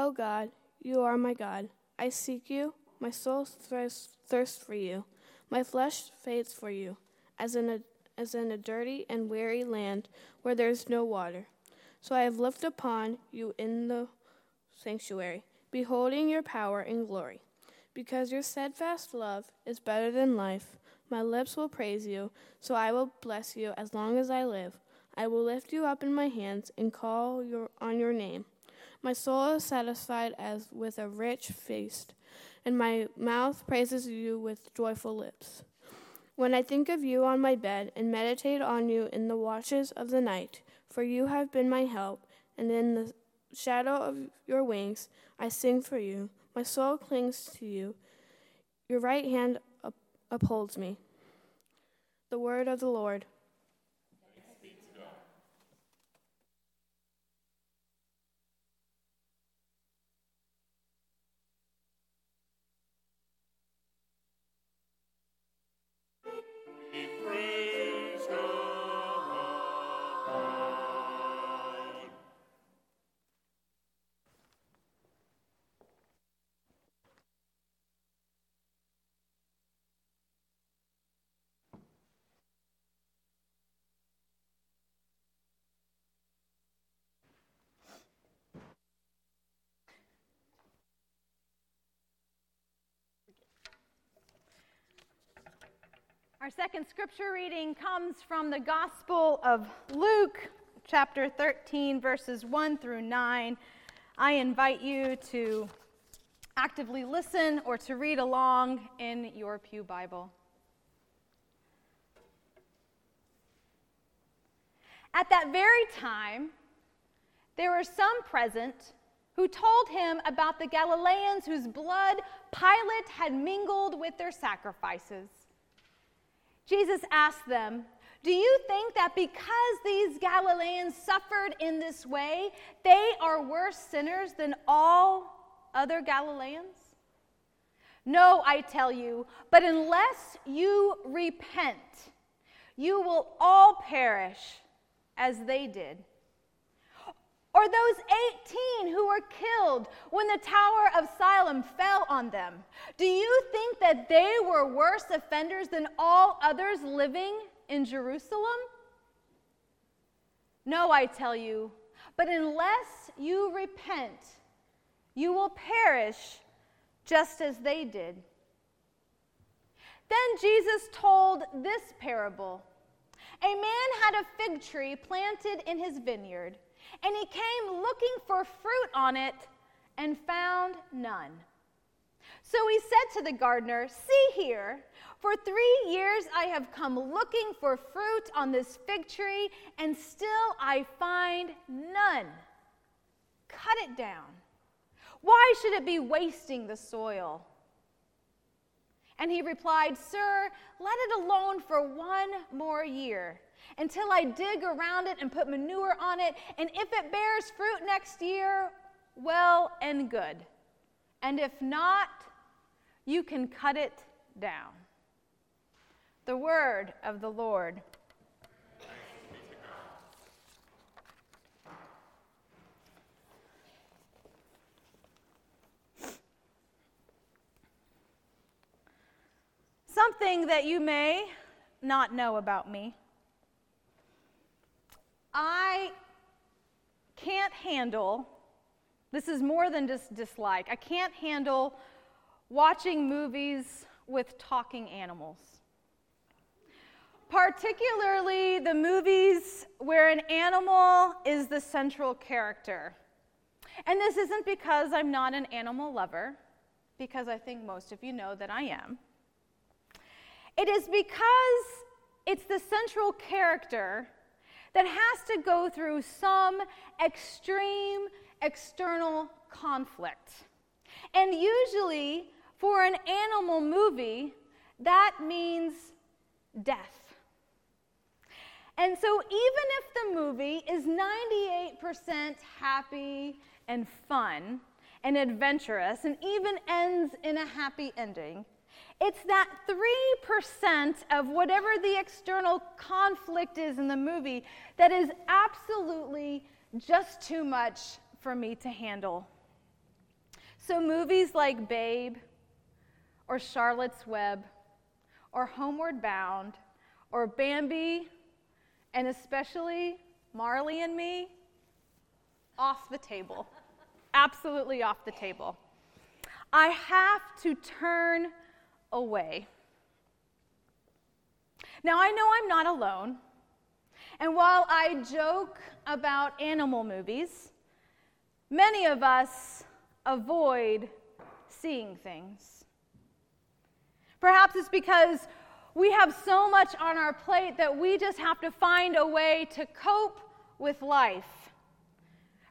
O God, you are my God. I seek you. My soul thirsts, for you. My flesh faints for you, as in a as in a dirty and weary land where there is no water. So I have looked upon you in the sanctuary, beholding your power and glory. Because your steadfast love is better than life, my lips will praise you, so I will bless you as long as I live. I will lift you up in my hands and call your, on your name. My soul is satisfied as with a rich feast, and my mouth praises you with joyful lips. When I think of you on my bed and meditate on you in the watches of the night, for you have been my help, and in the shadow of your wings I sing for you. My soul clings to you. Your right hand upholds me. The word of the Lord. Our second scripture reading comes from the Gospel of Luke, chapter 13, verses 1 through 9. I invite you to actively listen or to read along in your Pew Bible. At that very time, there were some present who told him about the Galileans whose blood Pilate had mingled with their sacrifices. Jesus asked them, Do you think that because these Galileans suffered in this way, they are worse sinners than all other Galileans? No, I tell you, but unless you repent, you will all perish as they did. Or those 18 who were killed when the Tower of Siloam fell on them. Do you think that they were worse offenders than all others living in Jerusalem? No, I tell you, but unless you repent, you will perish just as they did. Then Jesus told this parable A man had a fig tree planted in his vineyard and he came looking for fruit on it and found none. So he said to the gardener, See here, for three years I have come looking for fruit on this fig tree, and still I find none. Cut it down. Why should it be wasting the soil? And he replied, Sir, let it alone for one more year until I dig around it and put manure on it. And if it bears fruit next year, well and good. And if not, you can cut it down. The word of the Lord. Something that you may not know about me. I can't handle, this is more than just dislike, I can't handle watching movies with talking animals. Particularly the movies where an animal is the central character. And this isn't because I'm not an animal lover, because I think most of you know that I am. It is because it's the central character that has to go through some extreme external conflict. And usually, for an animal movie, that means death. And so, even if the movie is 98% happy and fun and adventurous and even ends in a happy ending, it's that 3% of whatever the external conflict is in the movie that is absolutely just too much for me to handle. So, movies like Babe or Charlotte's Web or Homeward Bound or Bambi and especially Marley and Me, off the table. Absolutely off the table. I have to turn away. Now, I know I'm not alone. And while I joke about animal movies, many of us avoid seeing things. Perhaps it's because we have so much on our plate that we just have to find a way to cope with life.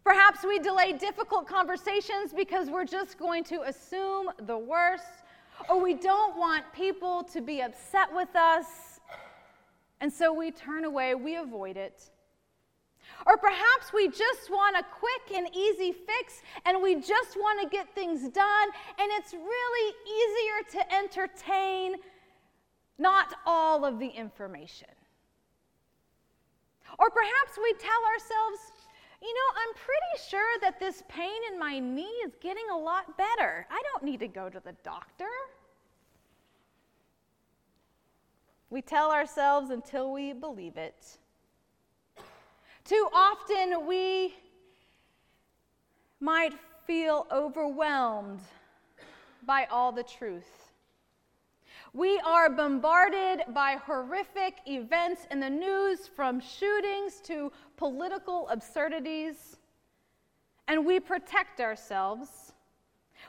Perhaps we delay difficult conversations because we're just going to assume the worst, or we don't want people to be upset with us, and so we turn away, we avoid it. Or perhaps we just want a quick and easy fix and we just want to get things done, and it's really easier to entertain not all of the information. Or perhaps we tell ourselves, you know, I'm pretty sure that this pain in my knee is getting a lot better. I don't need to go to the doctor. We tell ourselves until we believe it. Too often we might feel overwhelmed by all the truth. We are bombarded by horrific events in the news, from shootings to political absurdities, and we protect ourselves.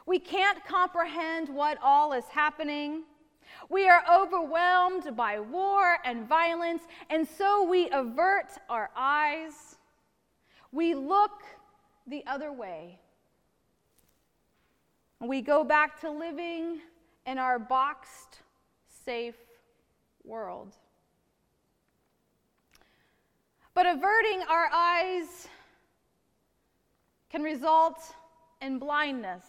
We can't comprehend what all is happening. We are overwhelmed by war and violence, and so we avert our eyes. We look the other way. We go back to living in our boxed safe world. But averting our eyes can result in blindness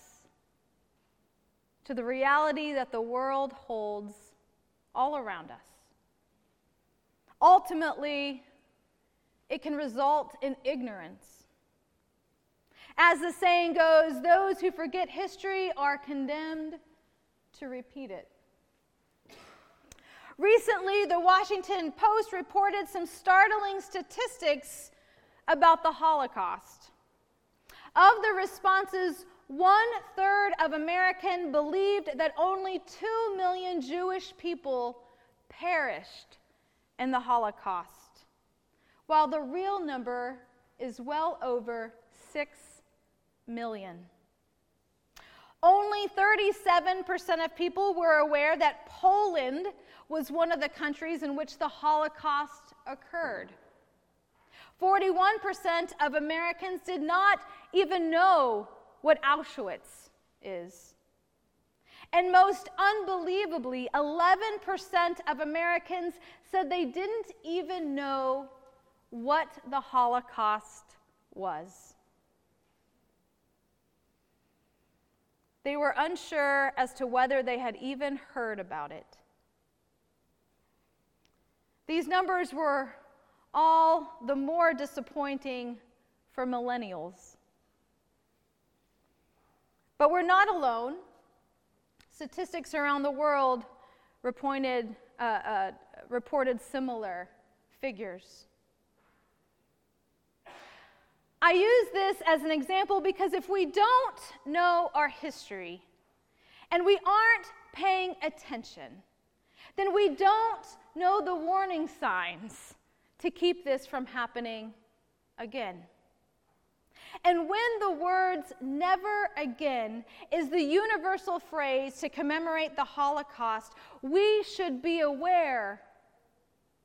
to the reality that the world holds all around us. Ultimately, it can result in ignorance. As the saying goes, those who forget history are condemned to repeat it. Recently, the Washington Post reported some startling statistics about the Holocaust. Of the responses, one third of Americans believed that only 2 million Jewish people perished in the Holocaust, while the real number is well over 6 million. Only 37% of people were aware that Poland was one of the countries in which the Holocaust occurred. 41% of Americans did not even know what Auschwitz is. And most unbelievably, 11% of Americans said they didn't even know what the Holocaust was. They were unsure as to whether they had even heard about it. These numbers were all the more disappointing for millennials. But we're not alone. Statistics around the world reported, uh, uh, reported similar figures. I use this as an example because if we don't know our history and we aren't paying attention, then we don't know the warning signs to keep this from happening again. And when the words never again is the universal phrase to commemorate the Holocaust, we should be aware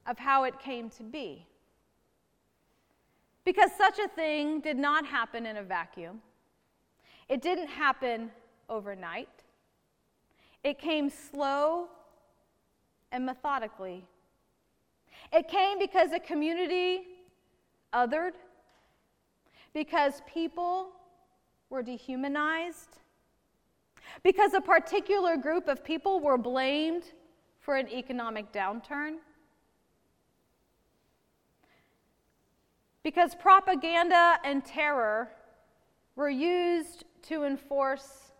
of how it came to be. Because such a thing did not happen in a vacuum, it didn't happen overnight. It came slow and methodically. It came because a community othered, because people were dehumanized, because a particular group of people were blamed for an economic downturn, because propaganda and terror were used to enforce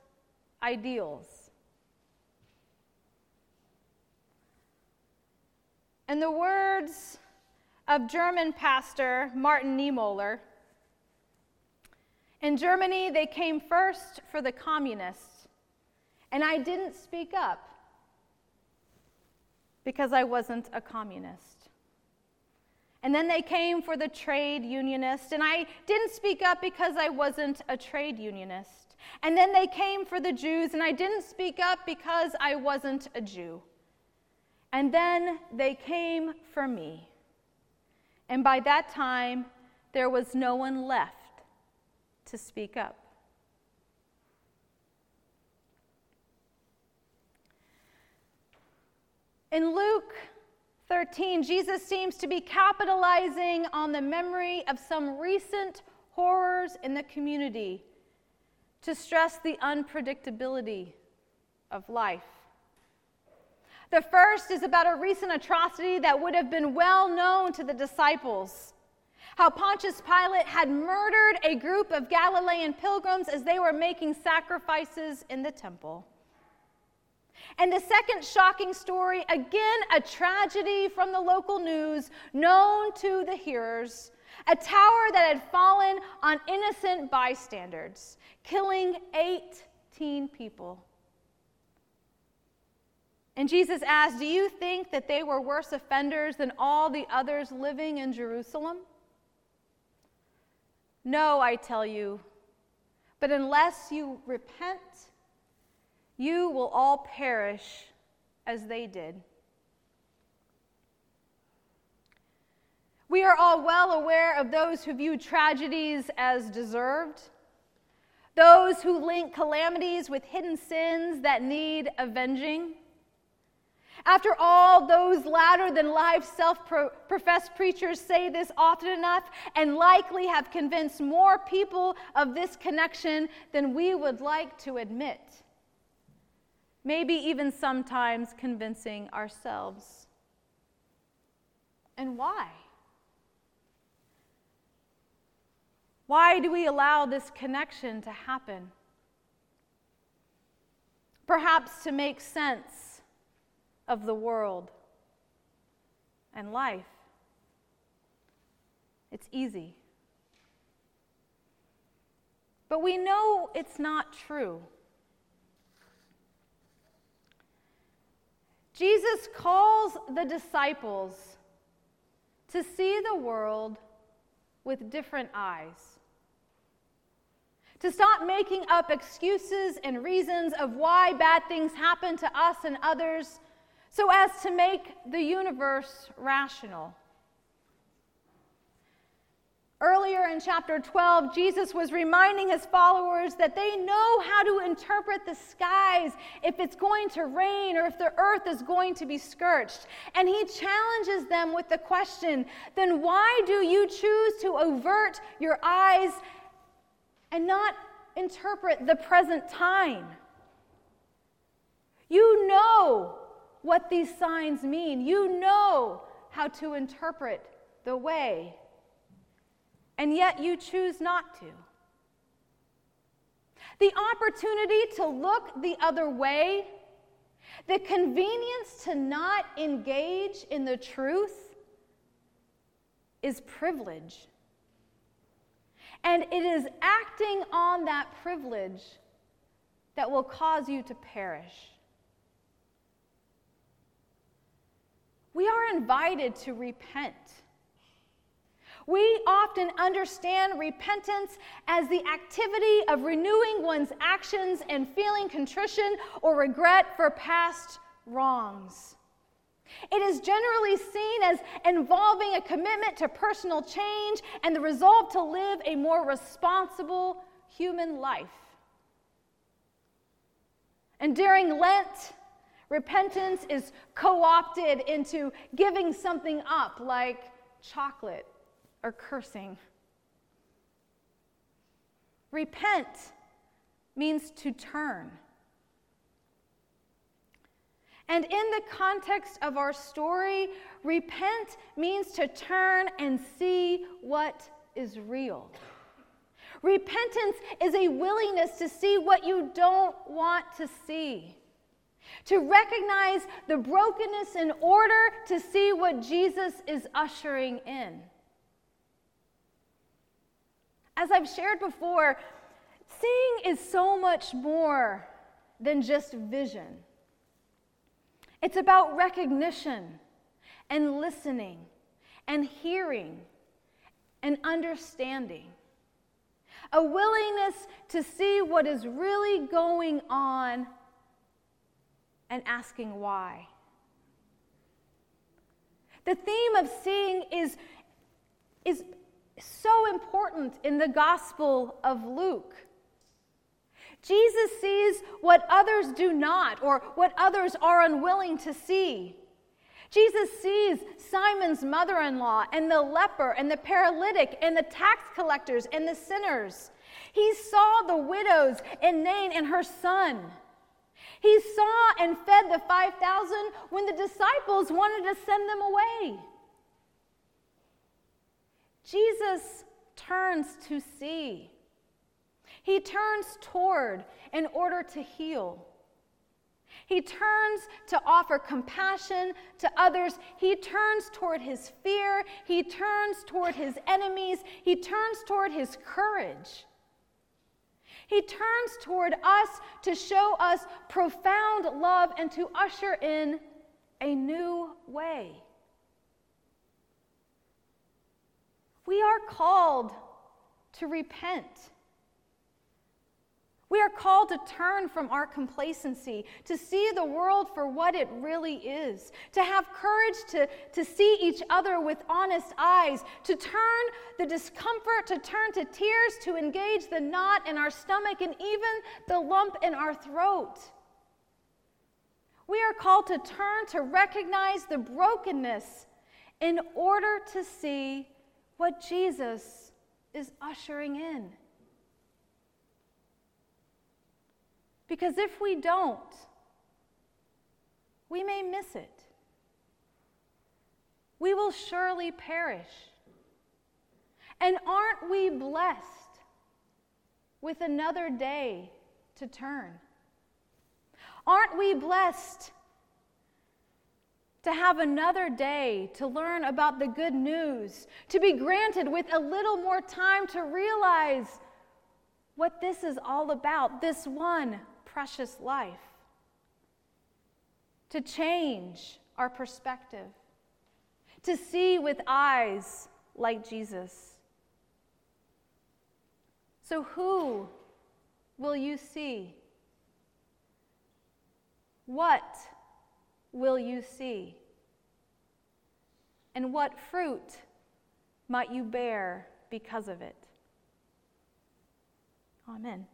ideals. In the words of German pastor Martin Niemöller, in Germany, they came first for the communists, and I didn't speak up because I wasn't a communist. And then they came for the trade unionists, and I didn't speak up because I wasn't a trade unionist. And then they came for the Jews, and I didn't speak up because I wasn't a Jew. And then they came for me. And by that time, there was no one left to speak up. In Luke 13, Jesus seems to be capitalizing on the memory of some recent horrors in the community to stress the unpredictability of life. The first is about a recent atrocity that would have been well known to the disciples how Pontius Pilate had murdered a group of Galilean pilgrims as they were making sacrifices in the temple. And the second shocking story, again, a tragedy from the local news known to the hearers a tower that had fallen on innocent bystanders, killing 18 people. And Jesus asked, Do you think that they were worse offenders than all the others living in Jerusalem? No, I tell you, but unless you repent, you will all perish as they did. We are all well aware of those who view tragedies as deserved, those who link calamities with hidden sins that need avenging. After all, those louder than life self professed preachers say this often enough and likely have convinced more people of this connection than we would like to admit. Maybe even sometimes convincing ourselves. And why? Why do we allow this connection to happen? Perhaps to make sense of the world and life. It's easy. But we know it's not true. Jesus calls the disciples to see the world with different eyes. To stop making up excuses and reasons of why bad things happen to us and others so as to make the universe rational. Earlier in chapter 12, Jesus was reminding his followers that they know how to interpret the skies if it's going to rain or if the earth is going to be scorched. And he challenges them with the question then why do you choose to avert your eyes and not interpret the present time? You know what these signs mean. You know how to interpret the way, and yet you choose not to. The opportunity to look the other way, the convenience to not engage in the truth is privilege. And it is acting on that privilege that will cause you to perish. we are invited to repent. We often understand repentance as the activity of renewing one's actions and feeling contrition or regret for past wrongs. It is generally seen as involving a commitment to personal change and the resolve to live a more responsible human life. And during Lent, Repentance is co opted into giving something up, like chocolate or cursing. Repent means to turn. And in the context of our story, repent means to turn and see what is real. Repentance is a willingness to see what you don't want to see, to recognize the brokenness in order to see what Jesus is ushering in. As I've shared before, seeing is so much more than just vision. It's about recognition and listening and hearing and understanding. A willingness to see what is really going on and asking why. The theme of seeing is, is so important in the Gospel of Luke. Jesus sees what others do not, or what others are unwilling to see. Jesus sees Simon's mother in law, and the leper, and the paralytic, and the tax collectors, and the sinners. He saw the widows in Nain and her son. He saw and fed the 5,000 when the disciples wanted to send them away. Jesus turns to see. He turns toward in order to heal. He turns to offer compassion to others. He turns toward his fear. He turns toward his enemies. He turns toward his courage. He turns toward us to show us profound love and to usher in a new way. We are called to repent. We are called to turn from our complacency, to see the world for what it really is, to have courage to, to see each other with honest eyes, to turn the discomfort, to turn to tears, to engage the knot in our stomach and even the lump in our throat. We are called to turn to recognize the brokenness in order to see what Jesus is ushering in. Because if we don't, we may miss it. We will surely perish. And aren't we blessed with another day to turn? Aren't we blessed to have another day to learn about the good news, to be granted with a little more time to realize what this is all about, this one precious life, to change our perspective, to see with eyes like Jesus. So, who will you see? What will you see? And what fruit might you bear because of it? Amen.